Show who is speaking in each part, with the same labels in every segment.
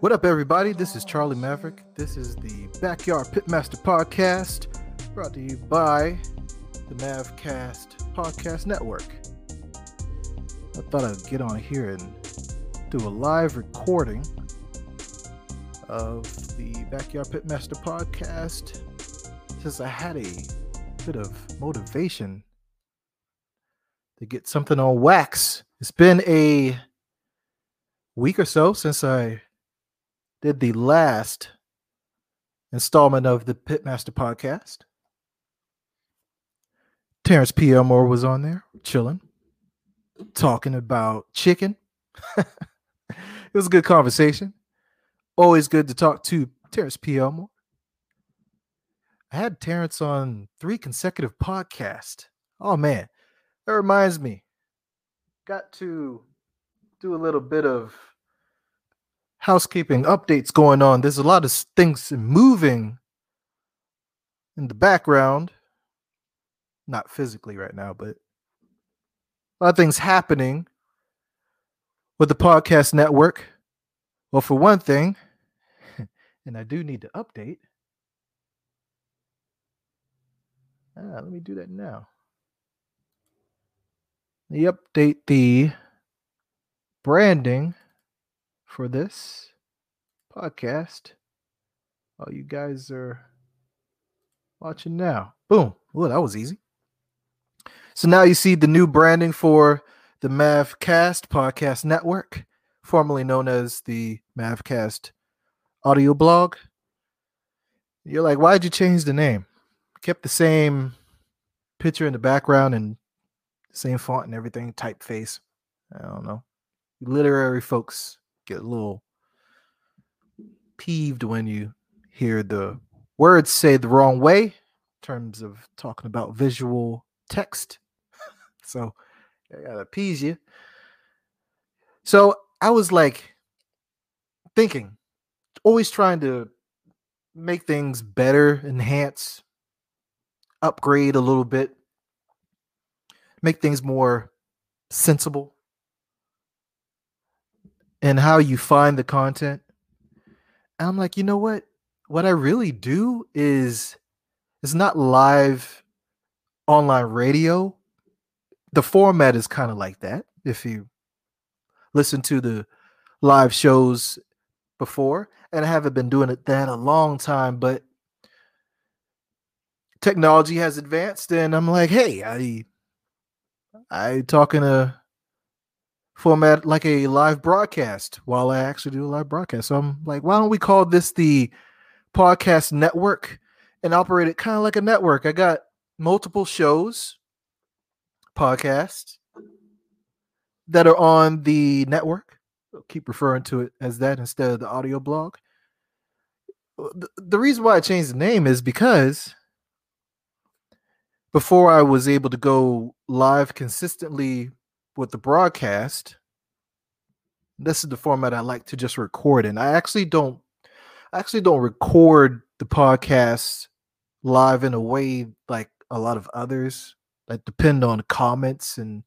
Speaker 1: What up, everybody? This is Charlie Maverick. This is the Backyard Pitmaster Podcast, brought to you by the Mavcast Podcast Network. I thought I'd get on here and do a live recording of the Backyard Pitmaster Podcast since I had a bit of motivation to get something on wax. It's been a week or so since I did the last installment of the Pitmaster podcast. Terrence P. Elmore was on there, chilling, talking about chicken. it was a good conversation. Always good to talk to Terrence P. Elmore. I had Terrence on three consecutive podcasts. Oh man, that reminds me. Got to do a little bit of housekeeping updates going on. There's a lot of things moving in the background. Not physically right now, but a lot of things happening with the podcast network. Well, for one thing, and I do need to update. Ah, let me do that now. Me update the branding for this podcast. Oh, you guys are watching now. Boom. Oh, that was easy. So now you see the new branding for the Mavcast Podcast Network, formerly known as the Mavcast Audio Blog. You're like, why'd you change the name? Kept the same picture in the background and same font and everything, typeface. I don't know. Literary folks get a little peeved when you hear the words say the wrong way in terms of talking about visual text. so I gotta appease you. So I was like thinking, always trying to make things better, enhance, upgrade a little bit, make things more sensible and how you find the content. And I'm like, you know what? What I really do is it's not live online radio. The format is kind of like that. If you listen to the live shows before, and I haven't been doing it that a long time, but technology has advanced, and I'm like, hey, I I talking to format like a live broadcast while I actually do a live broadcast. So I'm like, why don't we call this the podcast network and operate it kind of like a network? I got multiple shows, podcasts that are on the network. I'll keep referring to it as that instead of the audio blog. Uh, the reason why I changed the name is because before I was able to go live consistently with the broadcast, this is the format I like to just record in. I actually don't I actually don't record the podcast live in a way like a lot of others that depend on comments and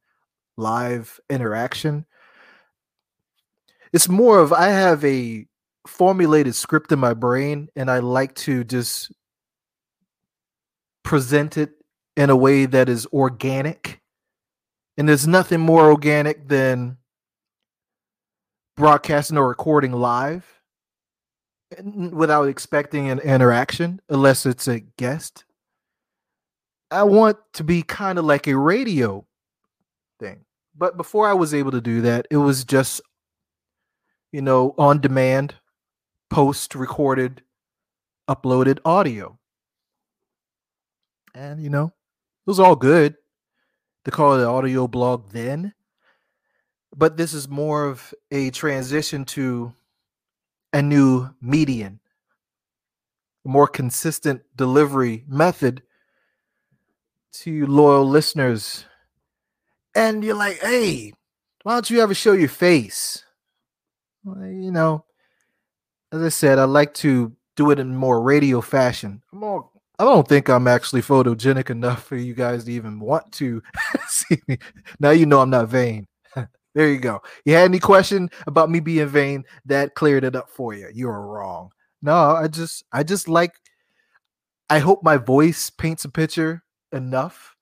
Speaker 1: live interaction. It's more of I have a formulated script in my brain and I like to just present it in a way that is organic and there's nothing more organic than broadcasting or recording live without expecting an interaction, unless it's a guest. I want to be kind of like a radio thing. But before I was able to do that, it was just, you know, on demand, post recorded, uploaded audio. And, you know, it was all good to call it an audio blog then. But this is more of a transition to a new median, a more consistent delivery method to loyal listeners. And you're like, hey, why don't you ever show your face? Well, you know, as I said, I like to do it in more radio fashion. More I don't think I'm actually photogenic enough for you guys to even want to see me. Now you know I'm not vain. There you go. You had any question about me being vain? That cleared it up for you. You were wrong. No, I just I just like I hope my voice paints a picture enough.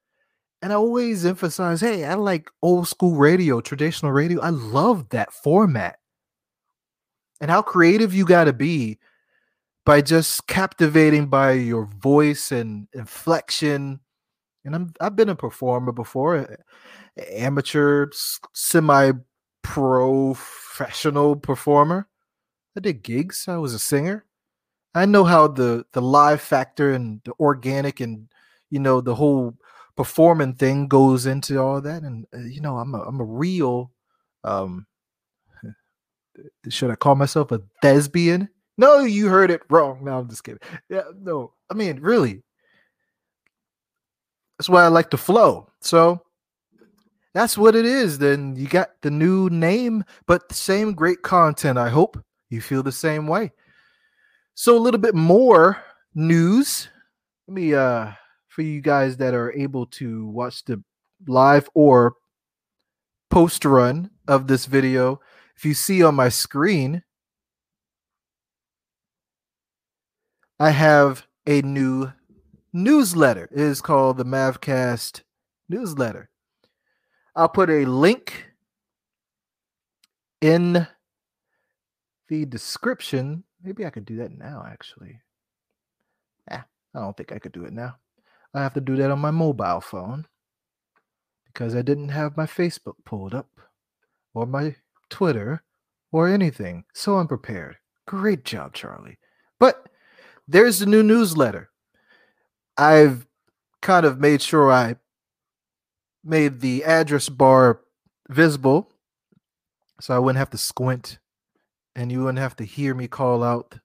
Speaker 1: And I always emphasize, hey, I like old school radio, traditional radio. I love that format. And how creative you got to be by just captivating by your voice and inflection. And I'm I've been a performer before, amateur, semi professional performer. I did gigs. I was a singer. I know how the the live factor and the organic and you know the whole performing thing goes into all that. And uh, you know, I'm a I'm a real um should I call myself a thespian? No, you heard it wrong. No, I'm just kidding. Yeah, no, I mean, really. That's why I like to flow. So that's what it is. Then you got the new name, but the same great content. I hope you feel the same way. So a little bit more news. Let me uh for you guys that are able to watch the live or post run of this video. If you see on my screen, I have a new newsletter. It is called the Mavcast newsletter. I'll put a link in the description. Maybe I could do that now, actually. Yeah, I don't think I could do it now. I have to do that on my mobile phone because I didn't have my Facebook pulled up or my Twitter or anything. So unprepared. Great job, Charlie. But there's the new newsletter. I've kind of made sure I made the address bar visible so I wouldn't have to squint and you wouldn't have to hear me call out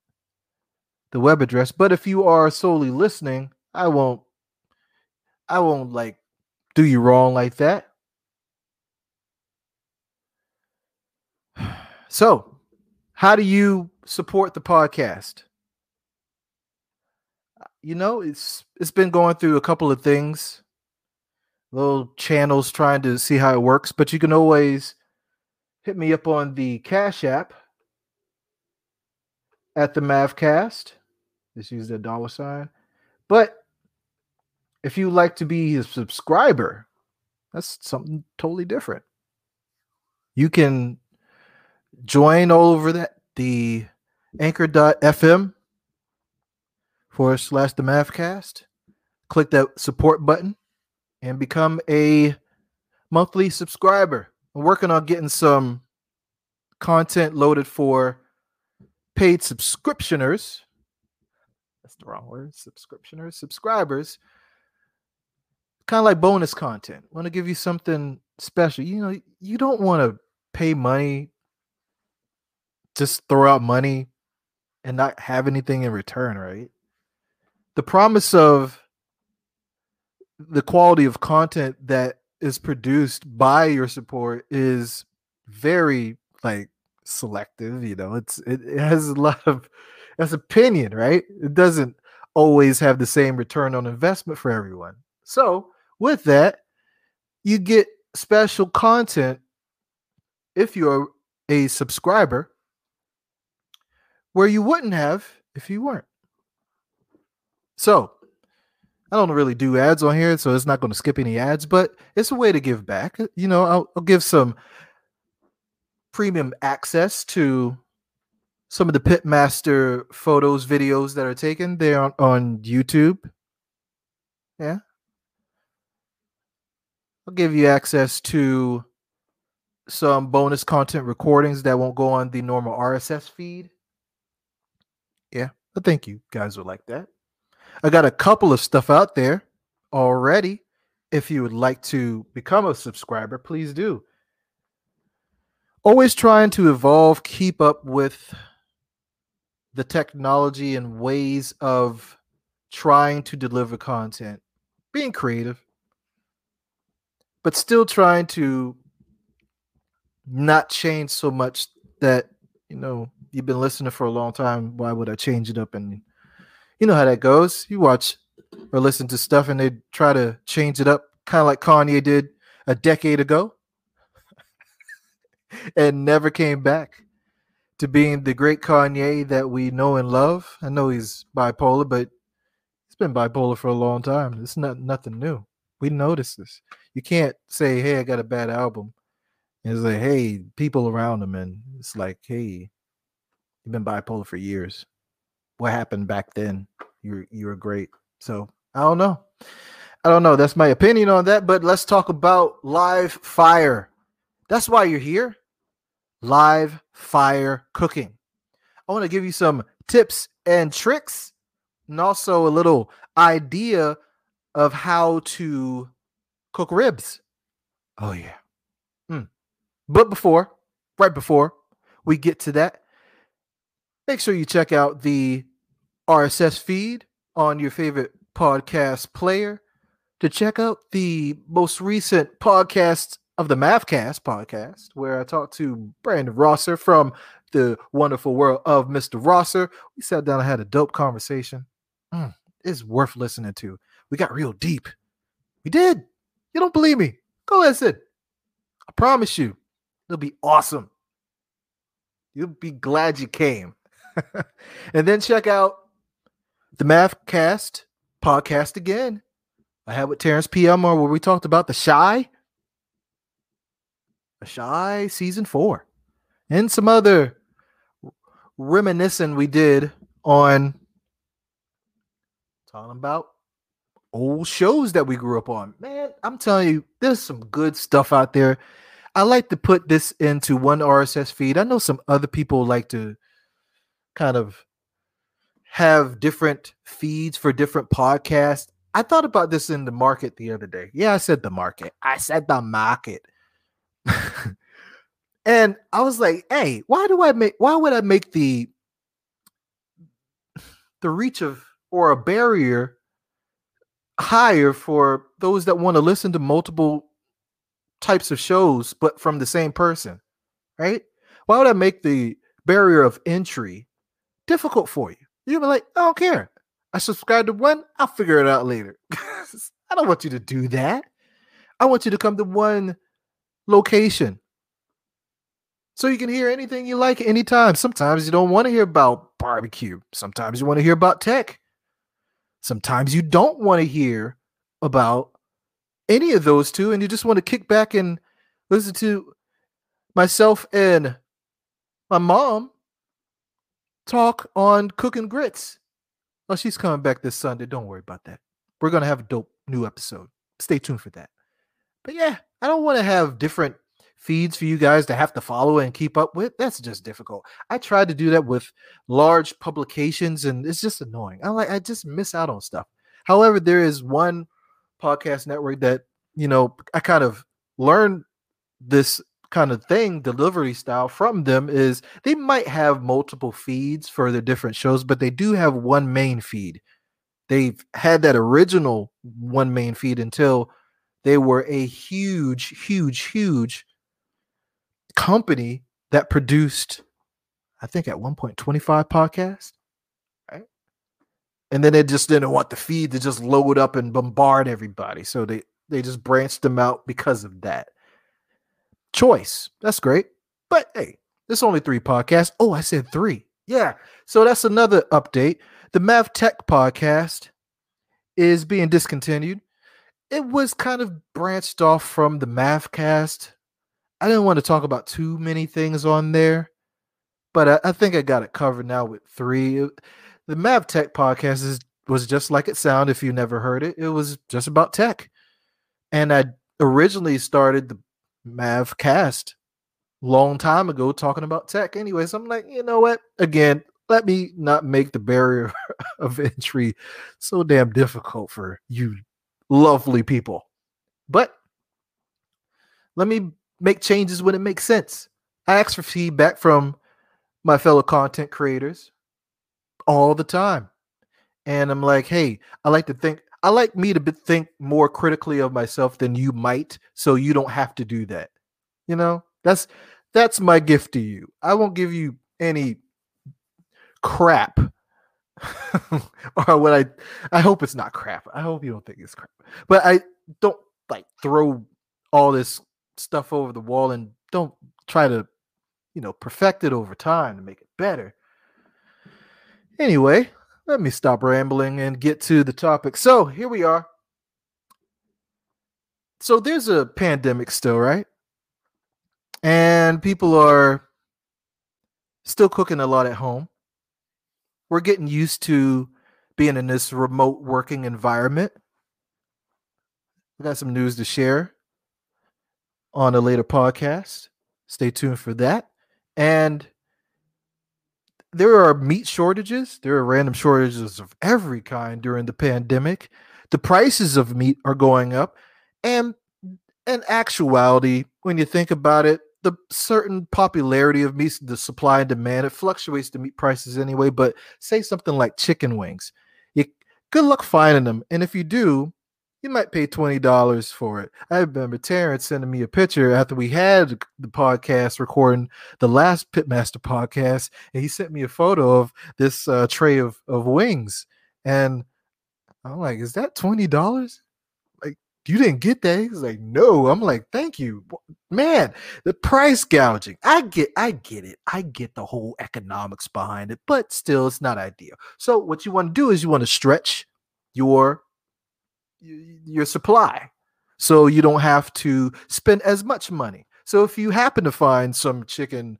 Speaker 1: the web address. But if you are solely listening, I won't I won't like do you wrong like that. So, how do you support the podcast? You know, it's it's been going through a couple of things, little channels trying to see how it works, but you can always hit me up on the Cash App at the Mavcast. Just use the dollar sign. But if you like to be a subscriber, that's something totally different. You can join all over that the anchor.fm forward slash the Mavcast. Click that support button and become a monthly subscriber. I'm working on getting some content loaded for paid subscriptioners. That's the wrong word. Subscriptioners, subscribers kind of like bonus content. Want to give you something special. You know, you don't want to pay money, just throw out money and not have anything in return, right? The promise of the quality of content that is produced by your support is very like selective, you know. It's it, it has a lot of that's opinion, right? It doesn't always have the same return on investment for everyone. So, with that, you get special content if you're a subscriber where you wouldn't have if you weren't. So, I don't really do ads on here, so it's not going to skip any ads, but it's a way to give back. You know, I'll, I'll give some premium access to some of the pitmaster photos, videos that are taken there on, on YouTube. Yeah, I'll give you access to some bonus content recordings that won't go on the normal RSS feed. Yeah, I think you guys would like that. I got a couple of stuff out there already. If you would like to become a subscriber, please do. Always trying to evolve, keep up with the technology and ways of trying to deliver content, being creative but still trying to not change so much that you know you've been listening for a long time. Why would I change it up? And you know how that goes. You watch or listen to stuff and they try to change it up, kind of like Kanye did a decade ago. and never came back to being the great Kanye that we know and love. I know he's bipolar, but he's been bipolar for a long time. It's not nothing new. We noticed this. You can't say, "Hey, I got a bad album." And it's like, "Hey, people around him," and it's like, "Hey, you've been bipolar for years. What happened back then? You're you were great." So I don't know. I don't know. That's my opinion on that. But let's talk about live fire. That's why you're here. Live fire cooking. I want to give you some tips and tricks and also a little idea of how to cook ribs. Oh, yeah. Mm. But before, right before we get to that, make sure you check out the RSS feed on your favorite podcast player to check out the most recent podcast of the Mavcast podcast, where I talked to Brandon Rosser from the wonderful world of Mr. Rosser. We sat down and had a dope conversation. Mm, it's worth listening to. We got real deep. We did. You don't believe me? Go listen. I promise you, it'll be awesome. You'll be glad you came. and then check out the Mavcast podcast again. I had with Terrence PM where we talked about the Chi, The Chi season four. And some other reminiscing we did on talking about old shows that we grew up on. Man, I'm telling you, there's some good stuff out there. I like to put this into one RSS feed. I know some other people like to kind of have different feeds for different podcasts. I thought about this in the market the other day. Yeah, I said the market. I said the market. and I was like, hey, why do I make why would I make the the reach of or a barrier higher for those that want to listen to multiple types of shows but from the same person, right? Why would I make the barrier of entry difficult for you? You'll be like, I don't care. I subscribe to one, I'll figure it out later. I don't want you to do that. I want you to come to one location so you can hear anything you like anytime. Sometimes you don't want to hear about barbecue, sometimes you want to hear about tech. Sometimes you don't want to hear about any of those two, and you just want to kick back and listen to myself and my mom talk on cooking grits. Oh, she's coming back this Sunday. Don't worry about that. We're gonna have a dope new episode. Stay tuned for that. But yeah, I don't want to have different feeds for you guys to have to follow and keep up with. That's just difficult. I tried to do that with large publications and it's just annoying. I like I just miss out on stuff. However, there is one podcast network that, you know, I kind of learned this kind of thing delivery style from them is they might have multiple feeds for their different shows but they do have one main feed they've had that original one main feed until they were a huge huge huge company that produced, I think at one point, 25 podcasts. Right. And then they just didn't want the feed to just load up and bombard everybody. So they, they just branched them out because of that. Choice. That's great. But hey, there's only three podcasts. Oh, I said three. Yeah. So that's another update. The Math Tech podcast is being discontinued. It was kind of branched off from the Mavcast I didn't want to talk about too many things on there, but I, I think I got it covered now with three. Uh, the Math Tech podcast is was just like it sounded. If you never heard it, it was just about tech, and I originally started the Mav Cast long time ago talking about tech. Anyways, I'm like, you know what? Again, let me not make the barrier of entry so damn difficult for you lovely people. But let me make changes when it makes sense. I ask for feedback from my fellow content creators all the time. And I'm like, hey, I like to think, I like me to think more critically of myself than you might, so you don't have to do that. You know, that's that's my gift to you. I won't give you any crap. or what I I hope it's not crap. I hope you don't think it's crap. But I don't like throw all this stuff over the wall and don't try to, you know, perfect it over time to make it better. Anyway, let me stop rambling and get to the topic. So here we are. So there's a pandemic still, right? And people are still cooking a lot at home. We're getting used to being in this remote working environment. We got some news to share on a later podcast. Stay tuned for that. And there are meat shortages. There are random shortages of every kind during the pandemic. The prices of meat are going up. And in actuality, when you think about it, the certain popularity of meat, the supply and demand, it fluctuates the meat prices anyway. But say something like chicken wings. You good luck finding them. And if you do, you might pay $20 for it. I remember Terrence sending me a picture after we had the podcast recording the last Pitmaster podcast, and he sent me a photo of this uh, tray of, of wings. And I'm like, is that $20? Like, you didn't get that? He's like, no. I'm like, thank you. Man, the price gouging. I get I get it. I get the whole economics behind it, but still it's not ideal. So what you want to do is you want to stretch your your supply so you don't have to spend as much money. So if you happen to find some chicken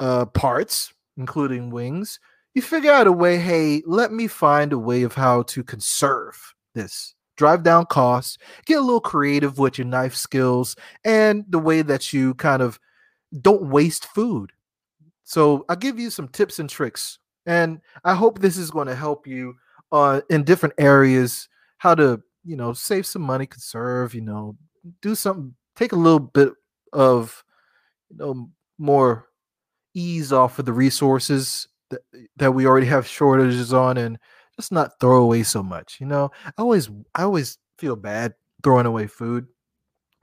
Speaker 1: uh, parts, including wings, you figure out a way, hey, let me find a way of how to conserve this. Drive down costs, get a little creative with your knife skills and the way that you kind of don't waste food. So I'll give you some tips and tricks. And I hope this is going to help you uh, in different areas how to you know save some money conserve you know do something take a little bit of you know more ease off of the resources that, that we already have shortages on and just not throw away so much you know? I always i always feel bad throwing away food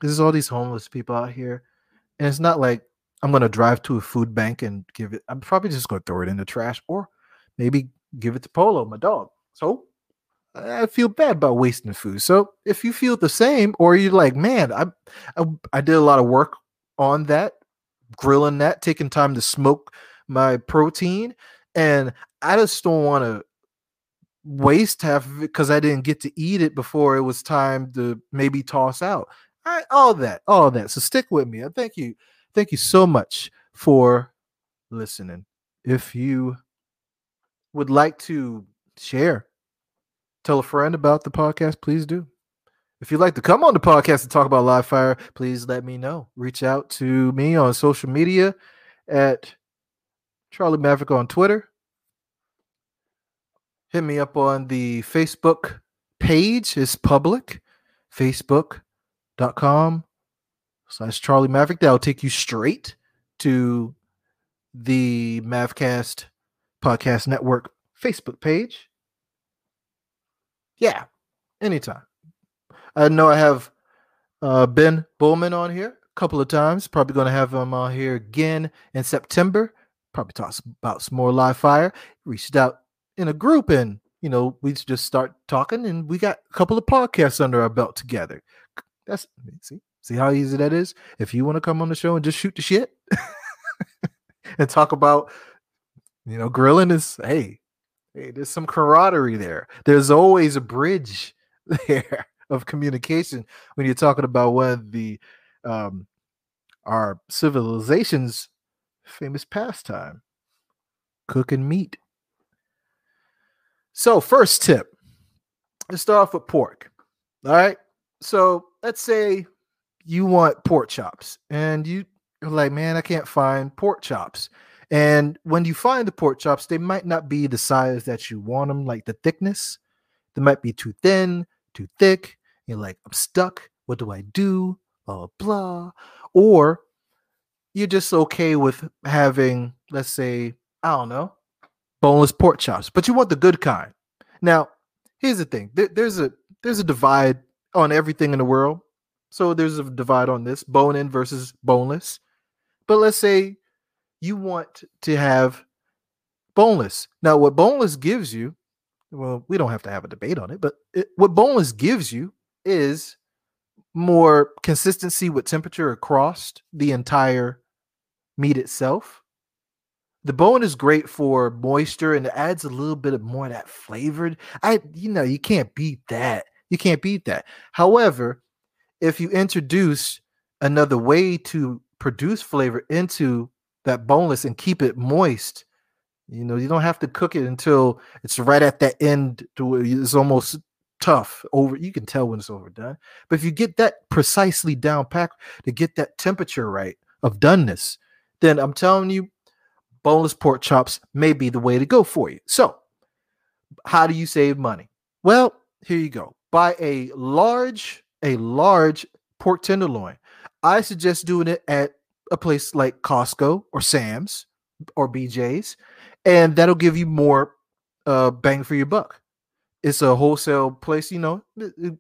Speaker 1: there's all these homeless people out here and it's not like i'm going to drive to a food bank and give it i'm probably just going to throw it in the trash or maybe give it to polo my dog. So I feel bad about wasting food. So if you feel the same, or you're like, man, I, I, I did a lot of work on that, grilling that, taking time to smoke my protein, and I just don't want to waste half of it because I didn't get to eat it before it was time to maybe toss out. All that, all that. So stick with me. Thank you, thank you so much for listening. If you would like to share tell a friend about the podcast, please do. If you'd like to come on the podcast and talk about live fire, please let me know. Reach out to me on social media at Charlie Maverick on Twitter. Hit me up on the Facebook page. It's public. Facebook.com slash Charlie Maverick. That'll take you straight to the Mavcast Podcast Network Facebook page. Yeah, anytime. I know I have uh, Ben Bullman on here a couple of times. Probably going to have him on here again in September. Probably talk about some more live fire. Reached out in a group and you know we just start talking and we got a couple of podcasts under our belt together. That's see see how easy that is. If you want to come on the show and just shoot the shit and talk about you know grilling is hey Hey, there's some camaraderie there. There's always a bridge there of communication when you're talking about one of the um, our civilization's famous pastime, cooking meat. So, first tip. Let's start off with pork. All right. So let's say you want pork chops and you are like, man, I can't find pork chops. And when you find the pork chops, they might not be the size that you want them, like the thickness. They might be too thin, too thick. You're like, I'm stuck. What do I do? Blah, blah. Or you're just okay with having, let's say, I don't know, boneless pork chops, but you want the good kind. Now, here's the thing there, there's a there's a divide on everything in the world. So there's a divide on this bone in versus boneless. But let's say you want to have boneless. Now, what boneless gives you, well, we don't have to have a debate on it, but it, what boneless gives you is more consistency with temperature across the entire meat itself. The bone is great for moisture and it adds a little bit of more of that flavored. I you know, you can't beat that. You can't beat that. However, if you introduce another way to produce flavor into that boneless and keep it moist, you know, you don't have to cook it until it's right at that end to where it's almost tough over you can tell when it's overdone. But if you get that precisely down pack to get that temperature right of doneness then i'm telling you boneless pork chops may be the way to go for you. So how do you save money? Well here you go. Buy a large a large pork tenderloin. I suggest doing it at a place like costco or sam's or bj's and that'll give you more uh, bang for your buck it's a wholesale place, you know,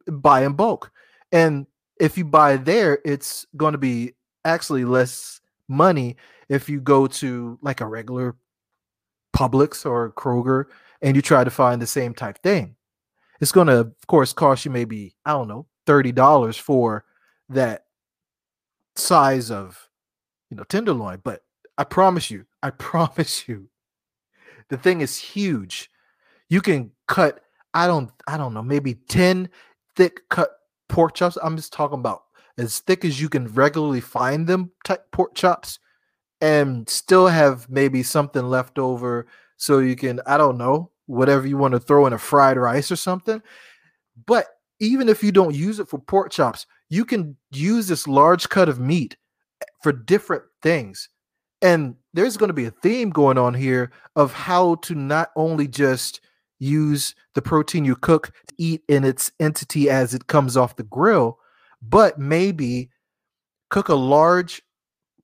Speaker 1: buy in bulk. And if you buy there, it's going to be actually less money if you go to like a regular Publix or Kroger and you try to find the same type thing. It's going to, of course, cost you maybe, I don't know, $30 for that size of, you know, tenderloin. But I promise you, I promise you, the thing is huge. You can cut I don't I don't know, maybe 10 thick cut pork chops. I'm just talking about as thick as you can regularly find them type pork chops and still have maybe something left over so you can I don't know, whatever you want to throw in a fried rice or something. But even if you don't use it for pork chops, you can use this large cut of meat for different things. And there's going to be a theme going on here of how to not only just use the protein you cook to eat in its entity as it comes off the grill, but maybe cook a large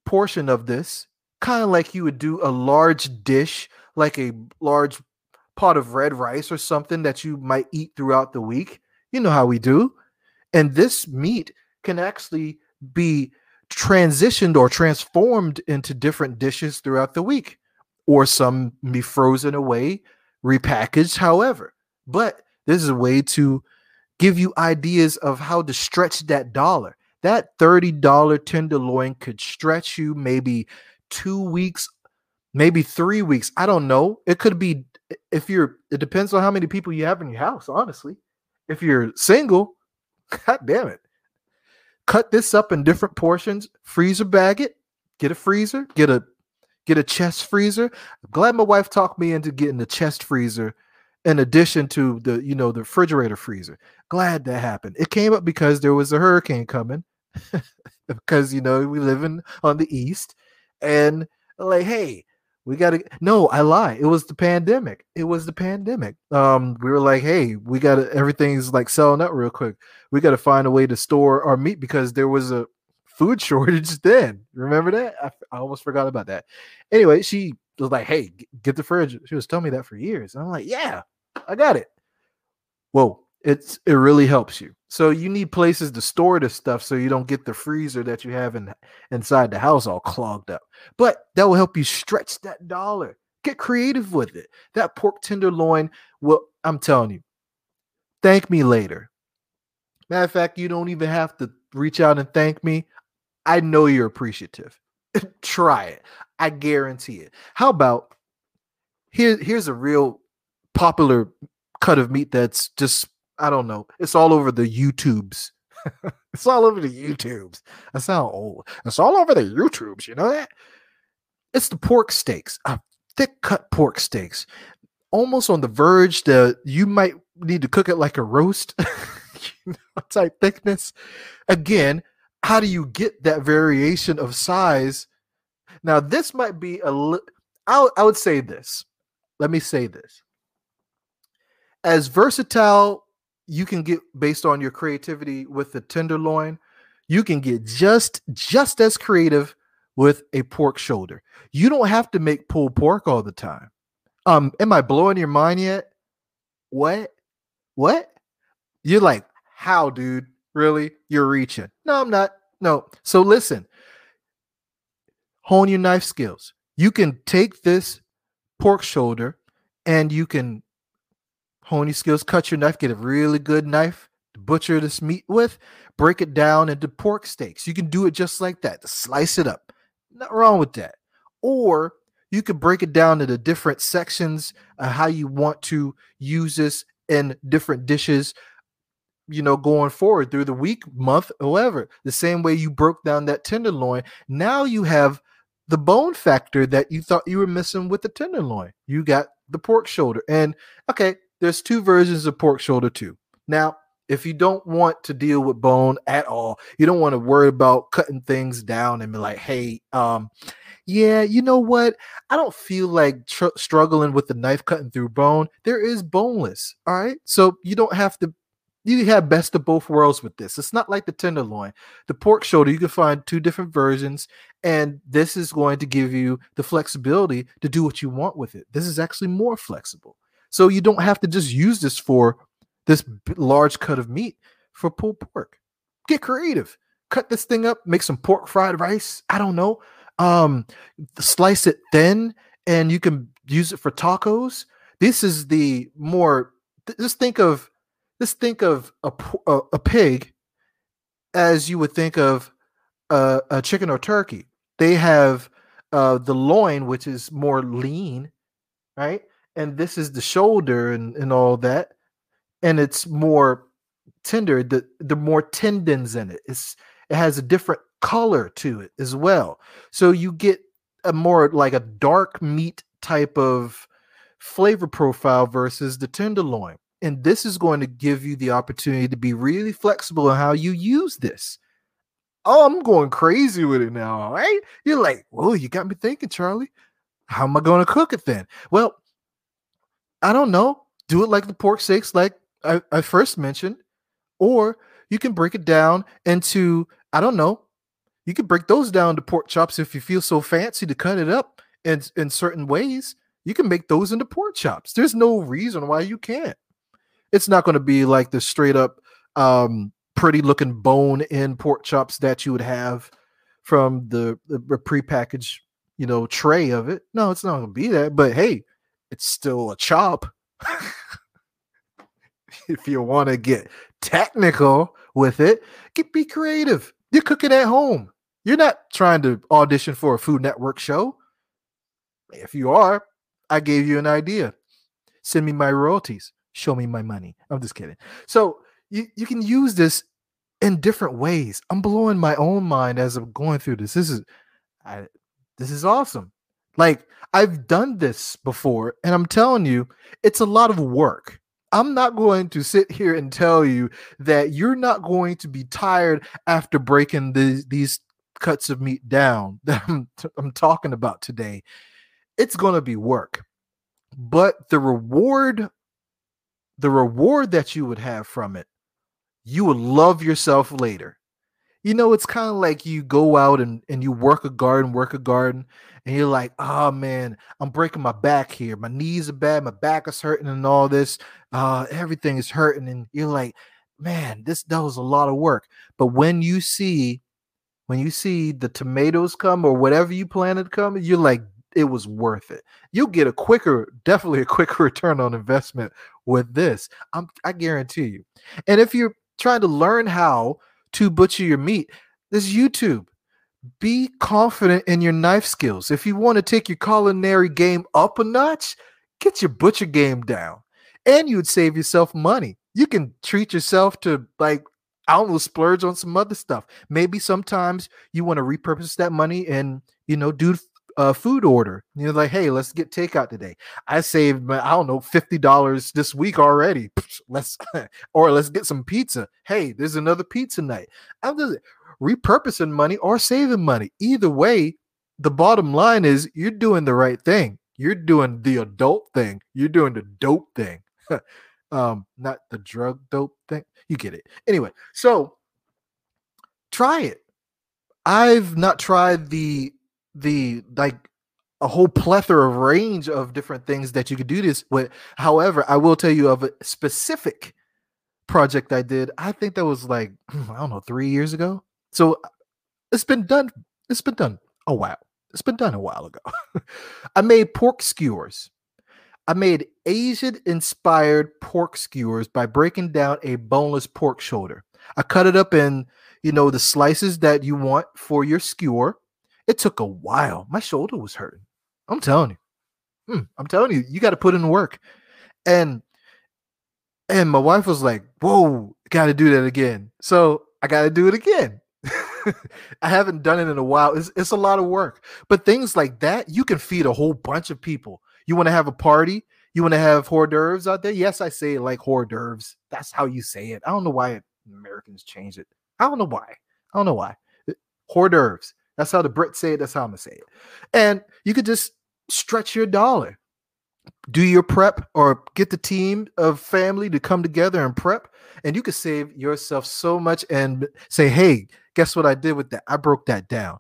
Speaker 1: portion of this, kind of like you would do a large dish, like a large pot of red rice or something that you might eat throughout the week. You know how we do. And this meat can actually be transitioned or transformed into different dishes throughout the week, or some be frozen away repackaged, however. But this is a way to give you ideas of how to stretch that dollar. That $30 tenderloin could stretch you maybe two weeks, maybe three weeks. I don't know. It could be if you're, it depends on how many people you have in your house, honestly. If you're single, god damn it. Cut this up in different portions, freezer bag it, get a freezer, get a get a chest freezer. I'm glad my wife talked me into getting the chest freezer in addition to the, you know, the refrigerator freezer. Glad that happened. It came up because there was a hurricane coming. because you know we live in on the east and like hey we gotta no i lie it was the pandemic it was the pandemic um we were like hey we gotta everything's like selling out real quick we gotta find a way to store our meat because there was a food shortage then. Remember that? I, I, almost forgot about that. Anyway, she was like, "Hey, get the fridge." She was telling me that for years. And I'm like, "Yeah, I got it." Whoa, it's it really helps you. So you need places to store this stuff so you don't get the freezer that you have in inside the house all clogged up. But that will help you stretch that dollar. Get creative with it. That pork tenderloin will, I'm telling you, thank me later. Matter of fact, you don't even have to reach out and thank me. I know you're appreciative. Try it. I guarantee it. How about here? Here's a real popular cut of meat that's just I don't know. It's all over the YouTubes. it's all over the YouTubes. I sound old. It's all over the YouTubes. You know that? It's the pork steaks, a thick cut pork steaks, almost on the verge that you might need to cook it like a roast type thickness. Again, how do you get that variation of size? Now, this might be a li- I, I would say this. Let me say this. As versatile you can get based on your creativity with the tenderloin, you can get just just as creative with a pork shoulder. You don't have to make pulled pork all the time. Um, am I blowing your mind yet? What? What? You're like, how, dude? Really? You're reaching. No, I'm not. No. So listen, hone your knife skills. You can take this pork shoulder and you can hone your skills, cut your knife, get a really good knife to butcher this meat with, break it down into pork steaks. You can do it just like that, to slice it up. Not wrong with that. or you could break it down into different sections uh, how you want to use this in different dishes you know going forward through the week month whatever the same way you broke down that tenderloin now you have the bone factor that you thought you were missing with the tenderloin you got the pork shoulder and okay there's two versions of pork shoulder too now if you don't want to deal with bone at all you don't want to worry about cutting things down and be like hey um yeah, you know what? I don't feel like tr- struggling with the knife cutting through bone. There is boneless. All right. So you don't have to, you have best of both worlds with this. It's not like the tenderloin. The pork shoulder, you can find two different versions, and this is going to give you the flexibility to do what you want with it. This is actually more flexible. So you don't have to just use this for this large cut of meat for pulled pork. Get creative. Cut this thing up, make some pork fried rice. I don't know um slice it thin and you can use it for tacos this is the more just think of just think of a, a, a pig as you would think of a, a chicken or turkey they have uh the loin which is more lean right and this is the shoulder and, and all that and it's more tender the the more tendons in it it's it has a different color to it as well. So you get a more like a dark meat type of flavor profile versus the tenderloin. And this is going to give you the opportunity to be really flexible in how you use this. Oh, I'm going crazy with it now, right? You're like, well, you got me thinking, Charlie. How am I going to cook it then? Well, I don't know. Do it like the pork steaks, like I, I first mentioned, or you can break it down into, I don't know, you can break those down to pork chops if you feel so fancy to cut it up in, in certain ways. You can make those into pork chops. There's no reason why you can't. It's not going to be like the straight up um, pretty looking bone in pork chops that you would have from the, the prepackaged, you know, tray of it. No, it's not going to be that. But hey, it's still a chop. if you want to get technical with it, get be creative. You're cooking at home. You're not trying to audition for a Food Network show. If you are, I gave you an idea. Send me my royalties. Show me my money. I'm just kidding. So you, you can use this in different ways. I'm blowing my own mind as I'm going through this. This is I, this is awesome. Like I've done this before, and I'm telling you, it's a lot of work. I'm not going to sit here and tell you that you're not going to be tired after breaking the, these cuts of meat down that I'm, t- I'm talking about today, it's going to be work. But the reward, the reward that you would have from it, you would love yourself later. You know, it's kind of like you go out and, and you work a garden, work a garden, and you're like, oh man, I'm breaking my back here. My knees are bad, my back is hurting, and all this. Uh, everything is hurting. And you're like, man, this was a lot of work. But when you see when you see the tomatoes come or whatever you planted come, you're like, it was worth it. You'll get a quicker, definitely a quicker return on investment with this. I'm, I guarantee you. And if you're trying to learn how to butcher your meat, there's YouTube. Be confident in your knife skills. If you want to take your culinary game up a notch, get your butcher game down. And you would save yourself money. You can treat yourself to like I will splurge on some other stuff. Maybe sometimes you want to repurpose that money and you know do a food order. You're like, hey, let's get takeout today. I saved I don't know fifty dollars this week already. Let's or let's get some pizza. Hey, there's another pizza night. I'm just repurposing money or saving money. Either way, the bottom line is you're doing the right thing. You're doing the adult thing. You're doing the dope thing. um, not the drug dope thing. You get it. Anyway, so try it. I've not tried the the like a whole plethora of range of different things that you could do this with. However, I will tell you of a specific project I did. I think that was like I don't know, three years ago. So it's been done. It's been done a while. It's been done a while ago. I made pork skewers. I made Asian inspired pork skewers by breaking down a boneless pork shoulder. I cut it up in, you know, the slices that you want for your skewer. It took a while. My shoulder was hurting. I'm telling you. Hmm, I'm telling you, you got to put in work. And and my wife was like, "Whoa, got to do that again." So I got to do it again. I haven't done it in a while. It's, it's a lot of work. But things like that, you can feed a whole bunch of people. You want to have a party? You want to have hors d'oeuvres out there? Yes, I say it like hors d'oeuvres. That's how you say it. I don't know why Americans change it. I don't know why. I don't know why. Hors d'oeuvres. That's how the Brits say it. That's how I'm gonna say it. And you could just stretch your dollar. Do your prep or get the team of family to come together and prep, and you could save yourself so much and say, Hey, guess what I did with that? I broke that down.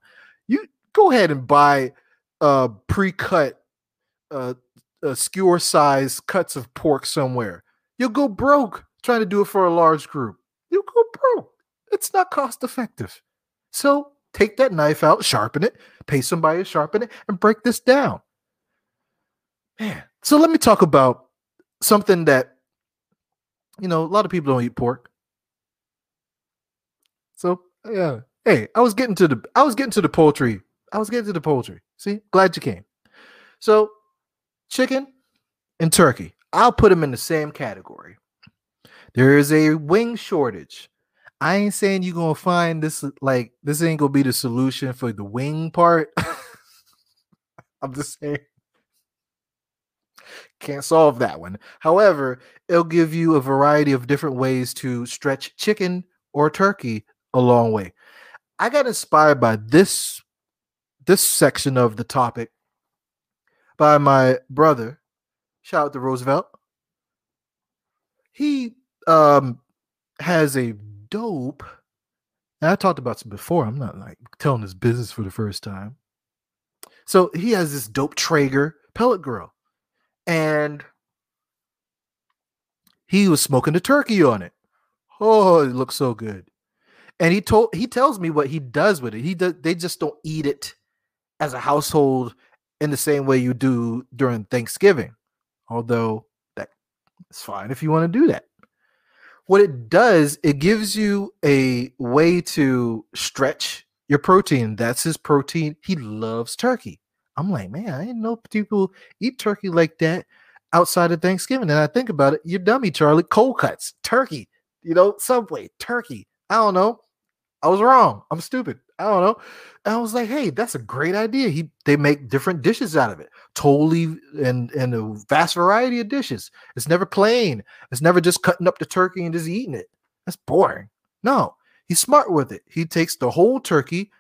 Speaker 1: You go ahead and buy uh pre-cut uh, uh skewer size cuts of pork somewhere. You'll go broke trying to do it for a large group. You'll go broke. It's not cost effective. So take that knife out, sharpen it, pay somebody to sharpen it, and break this down. Man, so let me talk about something that you know a lot of people don't eat pork. So yeah, hey, I was getting to the I was getting to the poultry. I was getting to the poultry. See, glad you came. So chicken and turkey, I'll put them in the same category. There is a wing shortage. I ain't saying you're gonna find this like this ain't gonna be the solution for the wing part. I'm just saying can't solve that one. However, it'll give you a variety of different ways to stretch chicken or turkey a long way. I got inspired by this this section of the topic by my brother. Shout out to Roosevelt. He um has a dope. And I talked about this before. I'm not like telling his business for the first time. So he has this dope Traeger pellet grill, and he was smoking the turkey on it. Oh, it looks so good. And he told he tells me what he does with it. He does they just don't eat it as a household in the same way you do during Thanksgiving. Although that is fine if you want to do that what it does, it gives you a way to stretch your protein. That's his protein. He loves turkey. I'm like, man, I didn't know people eat turkey like that outside of Thanksgiving. And I think about it, you're dummy, Charlie. Cold cuts, turkey, you know, Subway, turkey. I don't know. I was wrong. I'm stupid. I don't know. And I was like, hey, that's a great idea. He they make different dishes out of it. Totally and and a vast variety of dishes. It's never plain. It's never just cutting up the turkey and just eating it. That's boring. No, he's smart with it. He takes the whole turkey,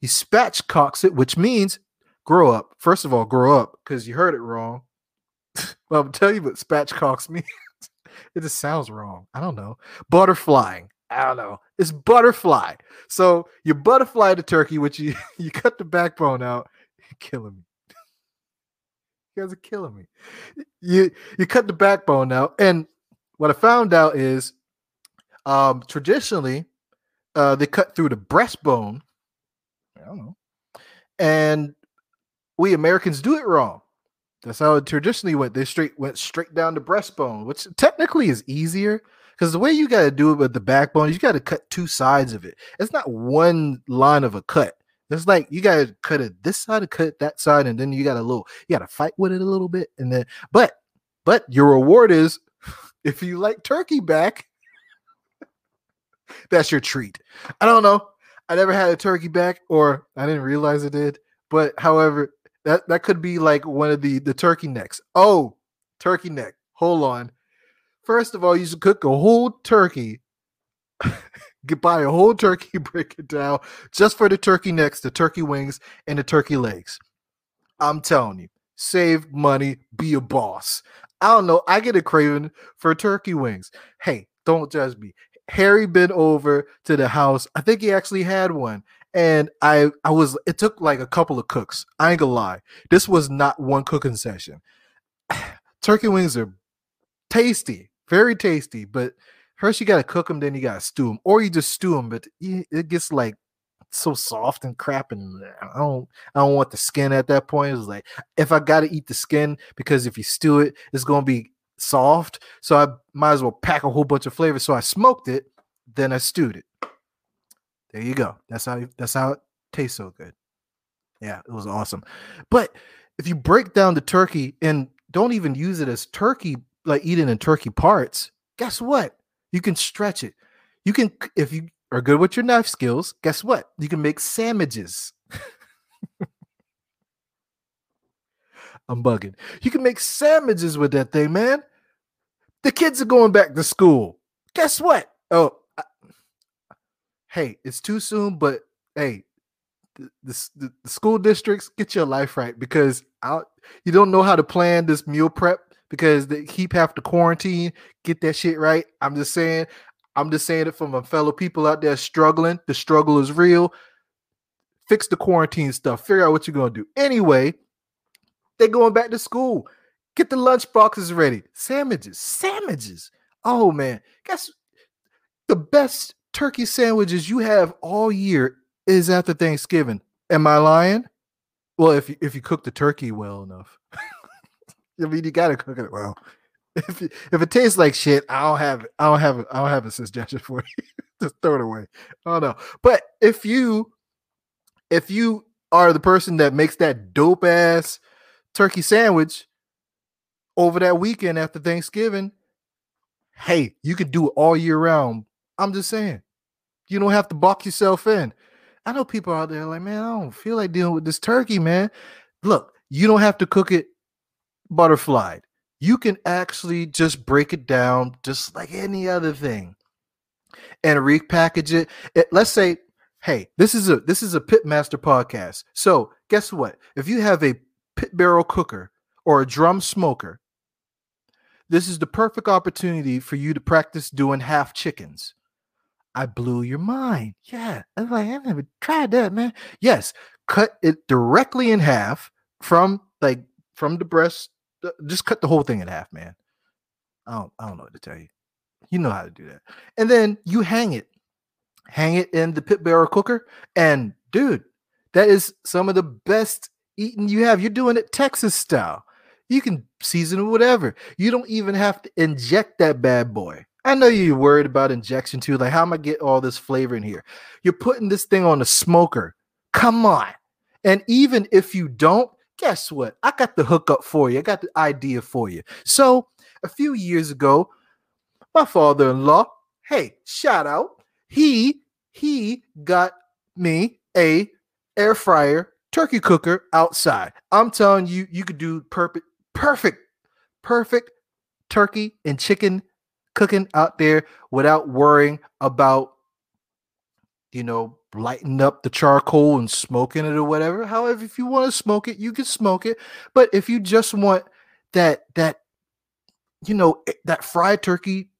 Speaker 1: he spatchcocks it, which means grow up. First of all, grow up, because you heard it wrong. well, I'll tell you what spatchcocks means. it just sounds wrong. I don't know. Butterflying. I don't know. It's butterfly. So you butterfly the turkey, which you you cut the backbone out, You're killing me. You guys are killing me. You you cut the backbone out, and what I found out is, um, traditionally, uh, they cut through the breastbone. I don't know, and we Americans do it wrong. That's how it traditionally went. They straight went straight down the breastbone, which technically is easier because the way you got to do it with the backbone, you got to cut two sides of it. It's not one line of a cut. It's like you got to cut it this side, cut that side, and then you got a little, you got to fight with it a little bit, and then, but, but your reward is if you like turkey back, that's your treat. I don't know. I never had a turkey back, or I didn't realize it did. But however, that that could be like one of the the turkey necks. Oh, turkey neck. Hold on. First of all, you should cook a whole turkey. Buy a whole turkey, break it down just for the turkey necks, the turkey wings, and the turkey legs. I'm telling you, save money, be a boss. I don't know. I get a craving for turkey wings. Hey, don't judge me. Harry been over to the house. I think he actually had one. And I I was it took like a couple of cooks. I ain't gonna lie. This was not one cooking session. Turkey wings are tasty very tasty. But first you gotta cook them, then you gotta stew them, or you just stew them. But it gets like so soft and crap, and I don't I don't want the skin at that point. It's like if I gotta eat the skin because if you stew it, it's gonna be soft. So I might as well pack a whole bunch of flavors. So I smoked it, then I stewed it. There you go. That's how that's how it tastes so good. Yeah, it was awesome. But if you break down the turkey and don't even use it as turkey, like eating in turkey parts, guess what? You can stretch it. You can, if you are good with your knife skills, guess what? You can make sandwiches. I'm bugging. You can make sandwiches with that thing, man. The kids are going back to school. Guess what? Oh, I, hey, it's too soon, but hey, the, the, the, school districts get your life right because I, you don't know how to plan this meal prep because they keep have to quarantine. Get that shit right. I'm just saying. I'm just saying it from my fellow people out there struggling. The struggle is real. Fix the quarantine stuff. Figure out what you're gonna do. Anyway, they're going back to school. Get the lunch boxes ready. Sandwiches, sandwiches. Oh man, guess the best turkey sandwiches you have all year is after Thanksgiving. Am I lying? Well, if you, if you cook the turkey well enough, I mean you gotta cook it well. If if it tastes like shit, I don't have it. I don't have it. I don't have a suggestion for you. Just throw it away. I don't know. But if you if you are the person that makes that dope ass turkey sandwich over that weekend after Thanksgiving, hey, you could do it all year round. I'm just saying. You don't have to box yourself in. I know people out there like, man, I don't feel like dealing with this turkey, man. Look, you don't have to cook it butterflied. You can actually just break it down just like any other thing and repackage it. it let's say, hey, this is a this is a pitmaster podcast. So guess what? If you have a pit barrel cooker or a drum smoker, this is the perfect opportunity for you to practice doing half chickens. I blew your mind. Yeah. I was like, I never tried that, man. Yes. Cut it directly in half from like from the breast. Just cut the whole thing in half, man. I don't, I don't know what to tell you. You know how to do that. And then you hang it. Hang it in the pit barrel cooker. And dude, that is some of the best eating you have. You're doing it Texas style. You can season it whatever. You don't even have to inject that bad boy. I know you're worried about injection too. Like, how am I get all this flavor in here? You're putting this thing on a smoker. Come on. And even if you don't, guess what? I got the hookup for you. I got the idea for you. So a few years ago, my father-in-law, hey, shout out, he he got me a air fryer turkey cooker outside. I'm telling you, you could do perfect, perfect, perfect turkey and chicken cooking out there without worrying about, you know, lighting up the charcoal and smoking it or whatever. However, if you want to smoke it, you can smoke it. But if you just want that, that, you know, eh, that fried turkey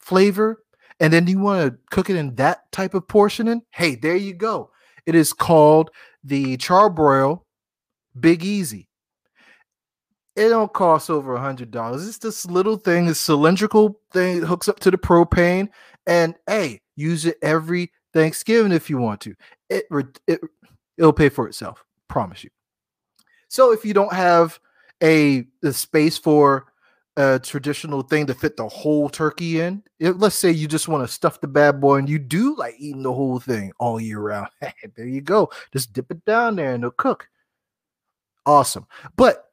Speaker 1: flavor, and then you want to cook it in that type of portioning, hey, there you go. It is called the Charbroil Big Easy. It don't cost over a hundred dollars. It's this little thing, this cylindrical thing that hooks up to the propane, and hey, use it every Thanksgiving if you want to. It it it'll pay for itself, promise you. So if you don't have a the space for a traditional thing to fit the whole turkey in, it, let's say you just want to stuff the bad boy and you do like eating the whole thing all year round. there you go. Just dip it down there and it'll cook. Awesome. But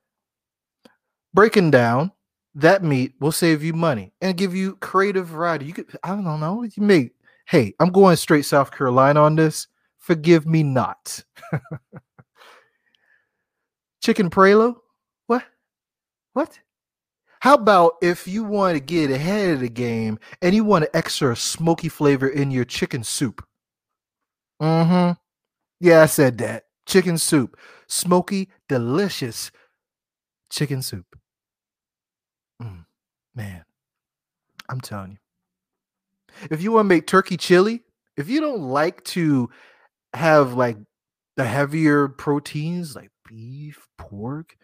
Speaker 1: breaking down that meat will save you money and give you creative variety. You could, I don't know, you make, hey, I'm going straight South Carolina on this. Forgive me not. Chicken Perlo? What? What? How about if you want to get ahead of the game and you want an extra smoky flavor in your chicken soup? Mm-hmm. Yeah, I said that. Chicken soup. Smoky, delicious chicken soup. Mm, man, I'm telling you. If you want to make turkey chili, if you don't like to have like the heavier proteins like beef, pork,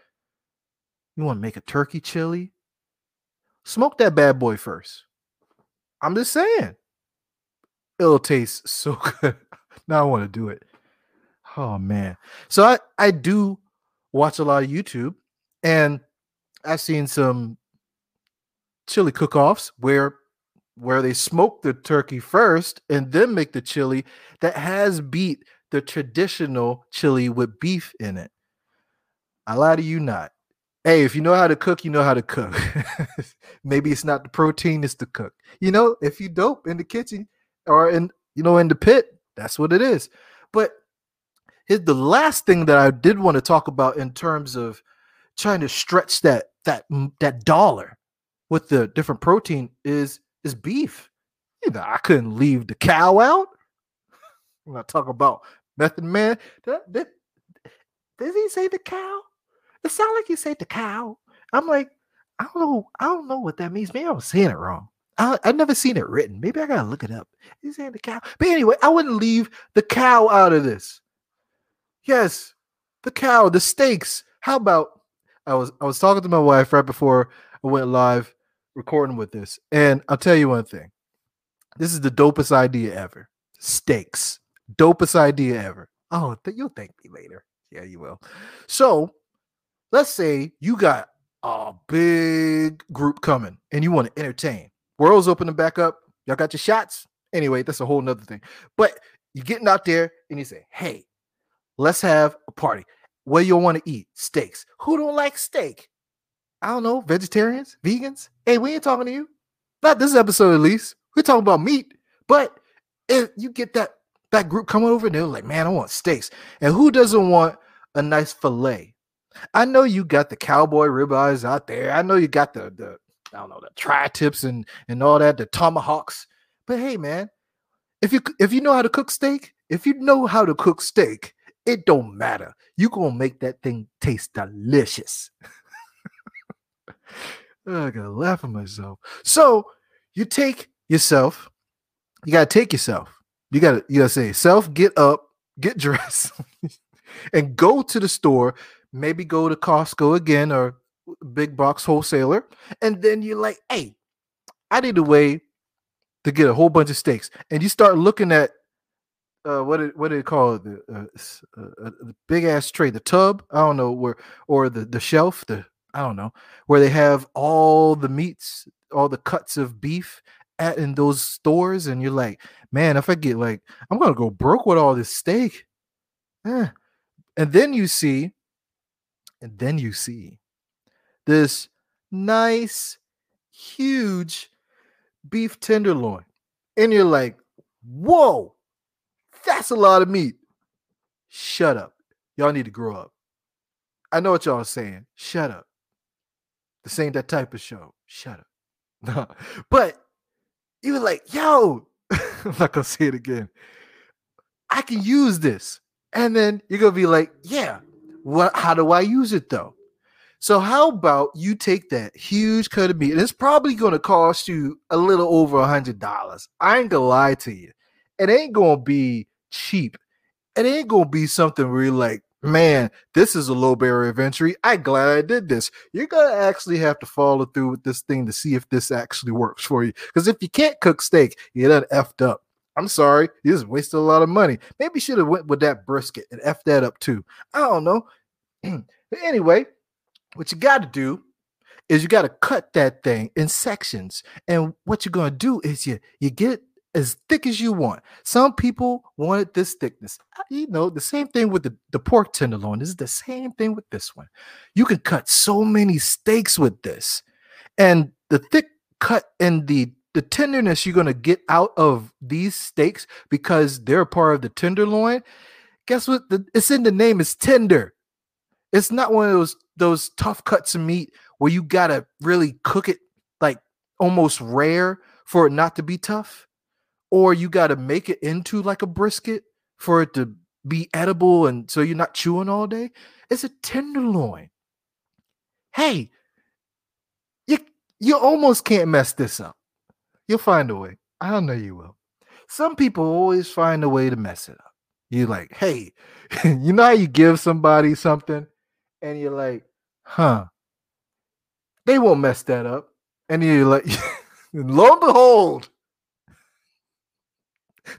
Speaker 1: you want to make a turkey chili, smoke that bad boy first. I'm just saying. It'll taste so good. now I want to do it. Oh man. So I I do watch a lot of YouTube and I've seen some chili cook-offs where where they smoke the turkey first and then make the chili that has beat the traditional chili with beef in it. I lie to you not. Hey, if you know how to cook, you know how to cook. Maybe it's not the protein, it's the cook. You know, if you dope in the kitchen or in you know in the pit, that's what it is. But the last thing that I did want to talk about in terms of trying to stretch that that that dollar with the different protein is is beef. You know, I couldn't leave the cow out. When I talk about Method Man, did, did, did he say the cow? It sounds like he said the cow. I'm like, I don't know. I don't know what that means. Maybe I was saying it wrong. I, have never seen it written. Maybe I gotta look it up. He's saying the cow. But anyway, I wouldn't leave the cow out of this. Yes, the cow, the steaks. How about I was I was talking to my wife right before I went live recording with this, and I'll tell you one thing. This is the dopest idea ever. Steaks. Dopest idea ever. Oh, th- you'll thank me later. Yeah, you will. So let's say you got a big group coming and you want to entertain. World's opening back up. Y'all got your shots. Anyway, that's a whole nother thing. But you're getting out there and you say, hey, let's have a party. What do you want to eat? Steaks. Who don't like steak? I don't know. Vegetarians, vegans. Hey, we ain't talking to you. Not this episode, at least. We're talking about meat. But if you get that that group coming over and they're like, man, I want steaks. And who doesn't want a nice fillet? I know you got the cowboy ribeyes out there. I know you got the the I don't know the tri tips and and all that, the tomahawks. But hey, man, if you if you know how to cook steak, if you know how to cook steak, it don't matter. You gonna make that thing taste delicious. I gotta laugh at myself. So you take yourself, you gotta take yourself. You gotta you gotta say, self, get up, get dressed, and go to the store maybe go to Costco again or big box wholesaler, and then you're like, hey, I need a way to get a whole bunch of steaks, and you start looking at uh, what it, what do they call it? The, uh, uh, uh, the big ass tray, the tub. I don't know where, or the the shelf. The I don't know where they have all the meats, all the cuts of beef at in those stores, and you're like, man, if I get like, I'm gonna go broke with all this steak. Eh. And then you see and then you see this nice, huge beef tenderloin. And you're like, whoa, that's a lot of meat. Shut up. Y'all need to grow up. I know what y'all are saying. Shut up. This ain't that type of show. Shut up. No. but you were like, yo, I'm not gonna say it again. I can use this. And then you're gonna be like, yeah, what how do I use it though? So how about you take that huge cut of meat, and it's probably to cost you a little over a hundred dollars. I ain't gonna lie to you, it ain't gonna be cheap. It ain't gonna be something where you're like, man, this is a low barrier of entry. I'm glad I did this. You're gonna actually have to follow through with this thing to see if this actually works for you. Because if you can't cook steak, you're done effed up. I'm sorry, you just wasted a lot of money. Maybe you should have went with that brisket and f that up too. I don't know. but anyway, what you got to do is you got to cut that thing in sections. And what you're to do is you you get as thick as you want. Some people wanted this thickness. Uh, you know, the same thing with the, the pork tenderloin. This is the same thing with this one. You can cut so many steaks with this. And the thick cut and the the tenderness you're going to get out of these steaks because they're part of the tenderloin. Guess what? The, it's in the name. It's tender. It's not one of those those tough cuts of meat where you gotta really cook it like almost rare for it not to be tough, or you gotta make it into like a brisket for it to be edible and so you're not chewing all day. It's a tenderloin. Hey, you you almost can't mess this up. You'll find a way. I know you will. Some people always find a way to mess it up. You're like, hey, you know how you give somebody something and you're like, huh, they won't mess that up. And you're like, lo and behold,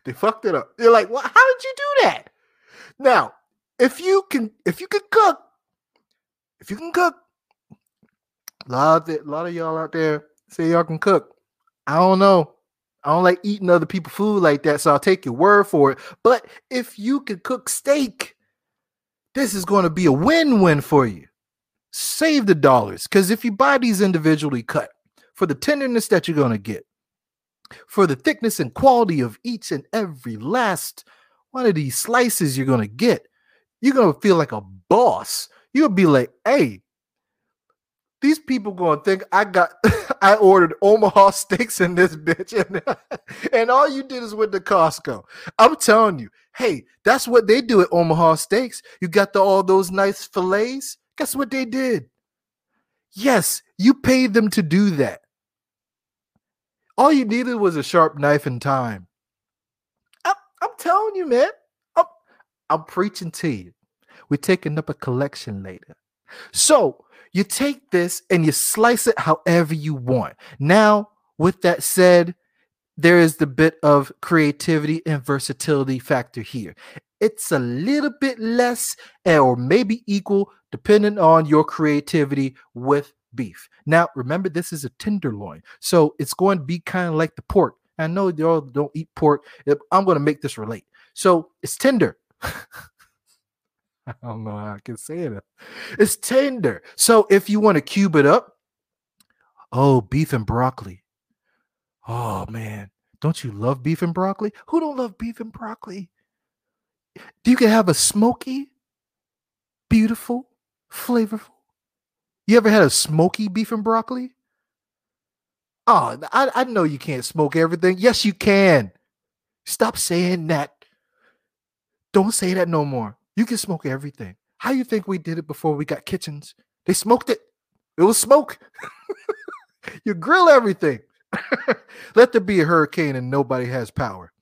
Speaker 1: they fucked it up. You're like, well, how did you do that? Now, if you can, if you can cook, if you can cook, a lot of, a lot of y'all out there say y'all can cook. I don't know. I don't like eating other people's food like that, so I'll take your word for it. But if you can cook steak, this is going to be a win-win for you. Save the dollars because if you buy these individually cut for the tenderness that you're going to get, for the thickness and quality of each and every last one of these slices you're going to get, you're going to feel like a boss. You'll be like, hey, these people going to think I got, I ordered Omaha steaks in this bitch. And, and all you did is went to Costco. I'm telling you, hey, that's what they do at Omaha Steaks. You got the, all those nice fillets. Guess what they did? Yes, you paid them to do that. All you needed was a sharp knife and time. I'm, I'm telling you, man. I'm, I'm preaching to you. We're taking up a collection later. So you take this and you slice it however you want. Now, with that said, there is the bit of creativity and versatility factor here. It's a little bit less eh, or maybe equal depending on your creativity with beef. Now, remember, this is a tenderloin, so it's going to be kind of like the pork. I know y'all don't eat pork. Eh, I'm going to make this relate. So it's tender. I don't know how I can say it. It's tender. So if you want to cube it up, oh, beef and broccoli. Oh man, don't you love beef and broccoli? Who don't love beef and broccoli? You can have a smoky, beautiful, flavorful you ever had a smoky beef and broccoli? Oh, I, I know you can't smoke everything. Yes, you can. Stop saying that. Don't say that no more. You can smoke everything. How you think we did it before we got kitchens? They smoked it. It was smoke. you grill everything. Let there be a hurricane and nobody has power.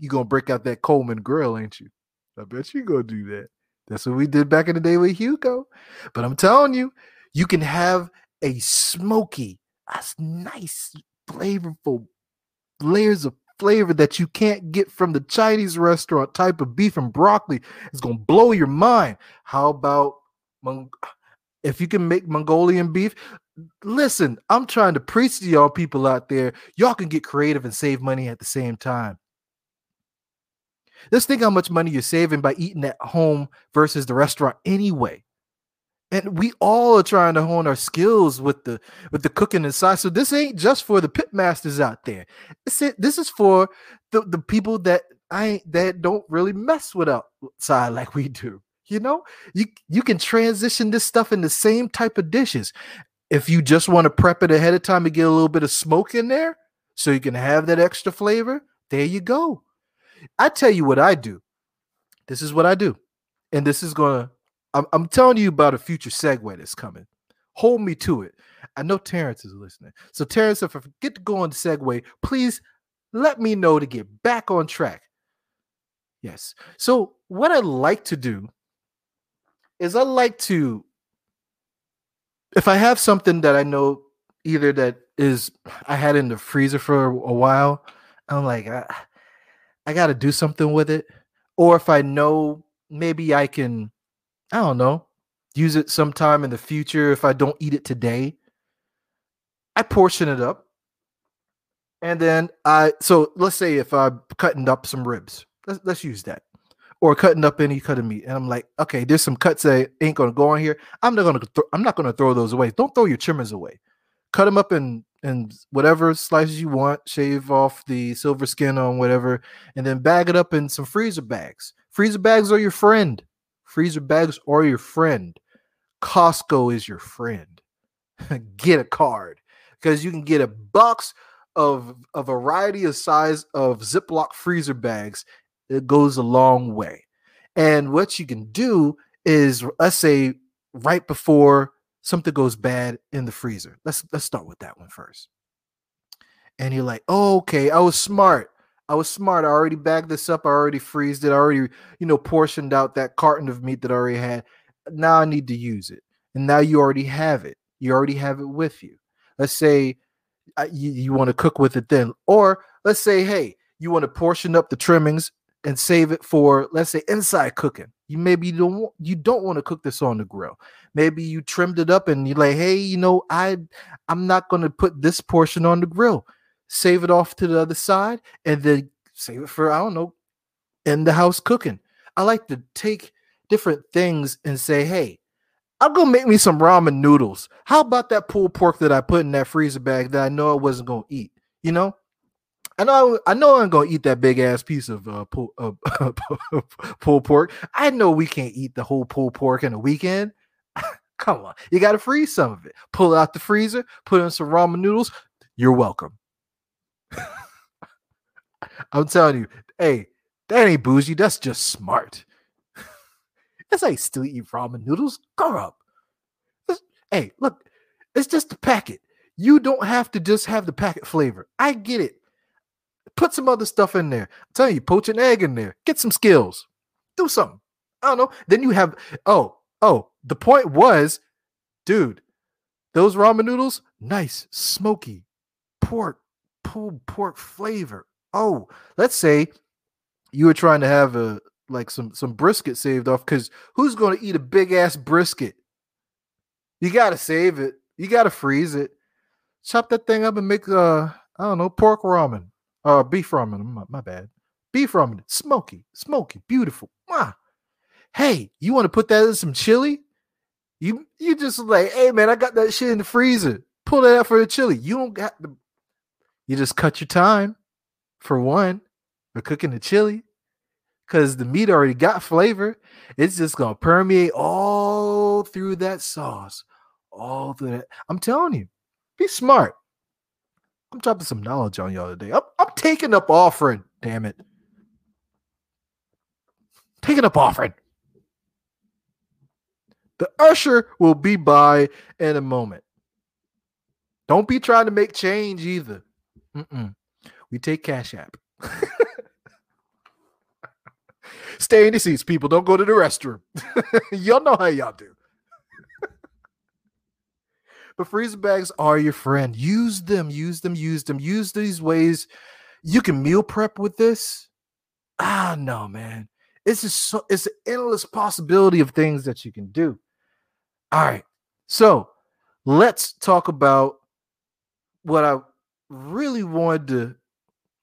Speaker 1: You gonna break out that Coleman grill, ain't you? I bet you gonna do that. That's what we did back in the day with Hugo. But I'm telling you, you can have a smoky, a nice, flavorful layers of flavor that you can't get from the Chinese restaurant type of beef and broccoli. It's gonna blow your mind. How about if you can make Mongolian beef? Listen, I'm trying to preach to y'all people out there. Y'all can get creative and save money at the same time. Let's think how much money you're saving by eating at home versus the restaurant anyway and we all are trying to hone our skills with the with the cooking inside. So this ain't just for the pit masters out there. This it. This is for the the people that I that don't really mess with outside like we do. You know, you you can transition this stuff in the same type of dishes. If you just want to prep it ahead of time and get a little bit of smoke in there, so you can have that extra flavor. There you go. I tell you what I do. This is what I do, and this is gonna I'm, I'm telling you about a future segue that's coming. Hold me to it. I know Terrence is listening. So, Terrence, if I forget to go on the segue, please let me know to get back on track. Yes. So, what I like to do is I like to, if I have something that I know either that is I had in the freezer for a while, I'm like, I, I got to do something with it. Or if I know maybe I can I don't know, use it sometime in the future if I don't eat it today. I portion it up. And then I so let's say if I'm cutting up some ribs, let's, let's use that. Or cutting up any cut of meat. And I'm like, okay, there's some cuts that ain't gonna go on here. I'm not gonna th- I'm not gonna throw those away. Don't throw your trimmers away. Cut them up in in whatever slices you want, shave off the silver skin on whatever, and then bag it up in some freezer bags. Freezer bags are your friend. Freezer bags are your friend. Costco is your friend. get a card because you can get a box of a variety of size of Ziploc freezer bags. It goes a long way. And what you can do is, let's say, right before something goes bad in the freezer. Let's let's start with that one first. And you're like, oh, okay, I was smart. I was smart. I already bagged this up. I already freezed it. I already, you know, portioned out that carton of meat that I already had. Now I need to use it. And now you already have it. You already have it with you. Let's say uh, you, you want to cook with it then. Or let's say, hey, you want to portion up the trimmings and save it for, let's say, inside cooking. You maybe you don't you don't want to cook this on the grill. Maybe you trimmed it up and you're like, hey, you know, I I'm not going to put this portion on the grill save it off to the other side, and then save it for, I don't know, in the house cooking. I like to take different things and say, hey, I'm gonna make me some ramen noodles. How about that pulled pork that I put in that freezer bag that I know I wasn't gonna eat? You know, I know I know I'm gonna eat that big ass piece of uh, pulled, uh, pulled pork. I know we can't eat the whole pulled pork in a weekend. Come on, you got to freeze some of it. Pull out the freezer, put in some ramen noodles. You're welcome. I'm telling you, hey, that ain't bougie. That's just smart. That's like still eat ramen noodles. Grow up. hey, look, it's just the packet. You don't have to just have the packet flavor. I get it. Put some other stuff in there. I'm telling you, poach an egg in there. Get some skills. Do something. I don't know. Then you have, oh, oh, the point was, dude, those ramen noodles, nice, smoky, pork, pulled pork flavor. Oh, let's say you were trying to have a like some some brisket saved off because who's going to eat a big ass brisket? You got to save it. You got to freeze it. Chop that thing up and make uh I don't know pork ramen. Uh, beef ramen. My, my bad. Beef ramen. Smoky, smoky, beautiful. Mwah. Hey, you want to put that in some chili? You you just like, hey man, I got that shit in the freezer. Pull that out for the chili. You don't got the. You just cut your time, for one, for cooking the chili, because the meat already got flavor. It's just gonna permeate all through that sauce, all through that. I'm telling you, be smart. I'm dropping some knowledge on y'all today. I'm, I'm taking up offering. Damn it. Taking up offering. The usher will be by in a moment. Don't be trying to make change either. Mm-mm. We take Cash App. Stay in the seats, people. Don't go to the restroom. y'all know how y'all do. But freezer bags are your friend. Use them, use them, use them. Use these ways. You can meal prep with this. Ah, no, man. It's just so, it's an endless possibility of things that you can do. All right. So let's talk about what I really wanted to.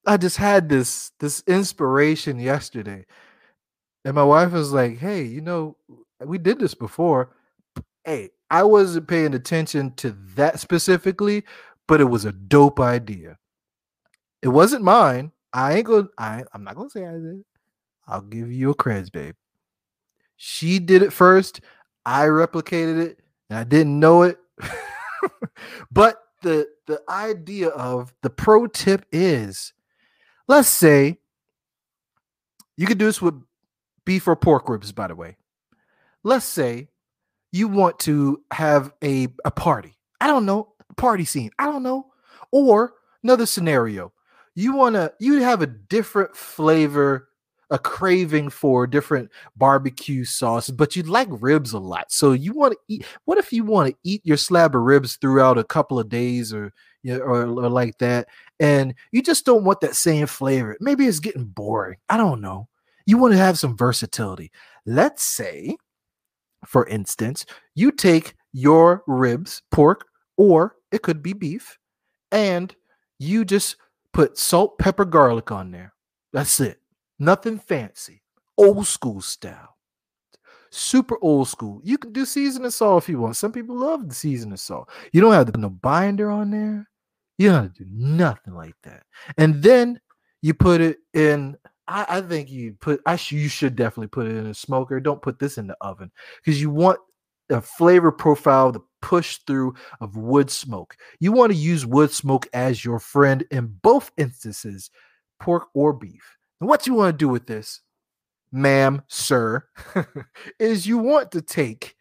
Speaker 1: I just had this this inspiration yesterday. And my wife was like, hey, you know, we did this before. Hey, I wasn't paying attention to that specifically, but it was a dope idea. It wasn't mine. I ain't gonna I I'm not gonna say I did. I'll give you a creds, babe. She did it first. I replicated it and I didn't know it. but the the idea of the pro tip is let's say you could do this with beef or pork ribs, by the way. Let's say you want to have a, a party. I don't know, party scene. I don't know. Or another scenario. You want to you have a different flavor, a craving for different barbecue sauces, but you like ribs a lot. So you want to eat what if you want to eat your slab of ribs throughout a couple of days or you know, or, or like that and you just don't want that same flavor. Maybe it's getting boring. I don't know. You want to have some versatility. Let's say for instance, you take your ribs, pork, or it could be beef, and you just put salt, pepper, garlic on there. That's it. Nothing fancy. Old school style. Super old school. You can do season seasoning salt if you want. Some people love the season seasoning salt. You don't have to put no binder on there. You don't have to do nothing like that. And then you put it in I, I think you put I sh- you should definitely put it in a smoker. Don't put this in the oven because you want a flavor profile, the push through of wood smoke. You want to use wood smoke as your friend in both instances, pork or beef. What you want to do with this, ma'am, sir, is you want to take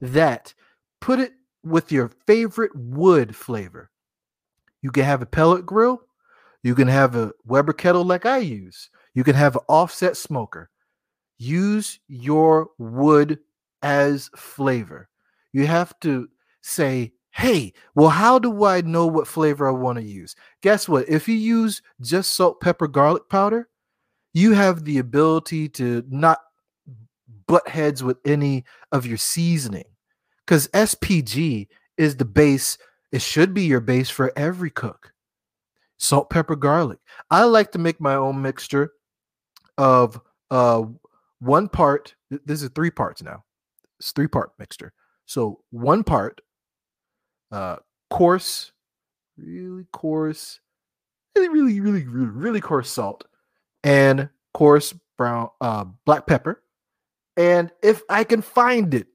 Speaker 1: that, put it with your favorite wood flavor. You can have a pellet grill, you can have a Weber kettle like I use. You can have an offset smoker. Use your wood as flavor. You have to say, hey, well, how do I know what flavor I want to use? Guess what? If you use just salt, pepper, garlic powder, you have the ability to not butt heads with any of your seasoning because SPG is the base. It should be your base for every cook. salt, pepper, garlic. I like to make my own mixture of uh one part. This is three parts now. It's three part mixture. So one part, uh, coarse, really coarse, really, really, really, really, coarse salt, and coarse brown uh black pepper. And if I can find it,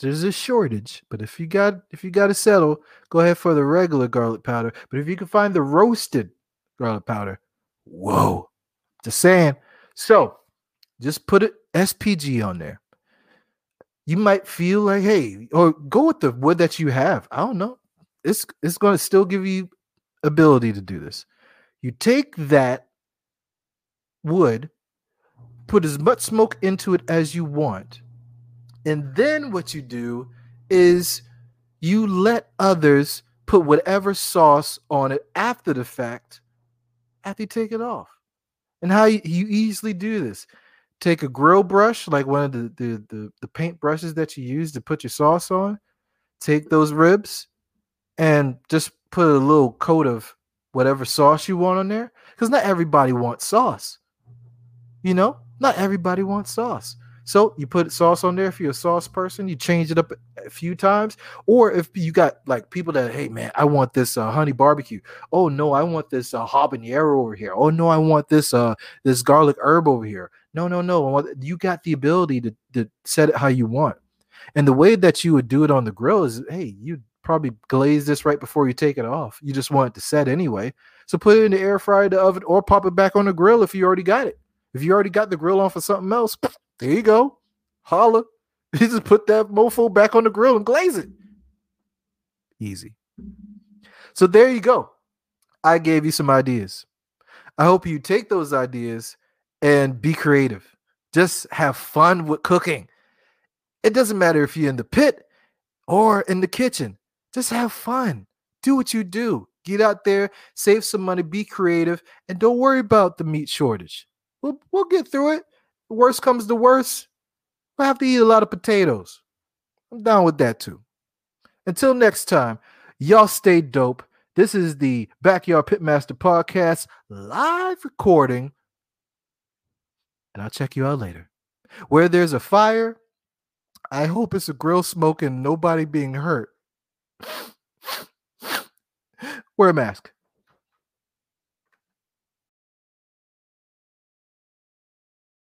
Speaker 1: there's a shortage, but if you got if you got to settle, go ahead for the regular garlic powder. But if you can find the roasted garlic powder, whoa, just saying. So just put it SPG on there. You might feel like, hey, or go with the wood that you have. I don't know. It's it's going to still give you ability to do this. You take that wood, put as much smoke into it as you want and then what you do is you let others put whatever sauce on it after the fact, after you take it off. And how you, you easily do this. Take a grill brush, like one of the, the, the, the paint brushes that you use to put your sauce on. Take those ribs and just put a little coat of whatever sauce you want on there. Because not everybody wants sauce. You know, not everybody wants sauce. So you put sauce on there if you're a sauce person, you change it up a few times. Or if you got like people that, hey man, I want this uh, honey barbecue. Oh no, I want this uh, habanero over here. Oh no, I want this uh this garlic herb over here. No, no, no. You got the ability to, to set it how you want. And the way that you would do it on the grill is, hey, you probably glaze this right before you take it off. You just want it to set anyway. So put it in the air fryer, the oven, or pop it back on the grill if you already got it. If you already got the grill on for something else, there you go. Holla. You just put that mofo back on the grill and glaze it. Easy. So there you go. I gave you some ideas. I hope you take those ideas and be creative. Just have fun with cooking. It doesn't matter if you're in the pit or in the kitchen. Just have fun. Do what you do. Get out there, save some money, be creative, and don't worry about the meat shortage. We'll, we'll get through it worst comes to worst, I have to eat a lot of potatoes. I'm down with that too. Until next time, y'all stay dope. This is the Backyard Pitmaster Podcast live recording. And I'll check you out later. Where there's a fire, I hope it's a grill smoke and nobody being hurt. Wear a mask.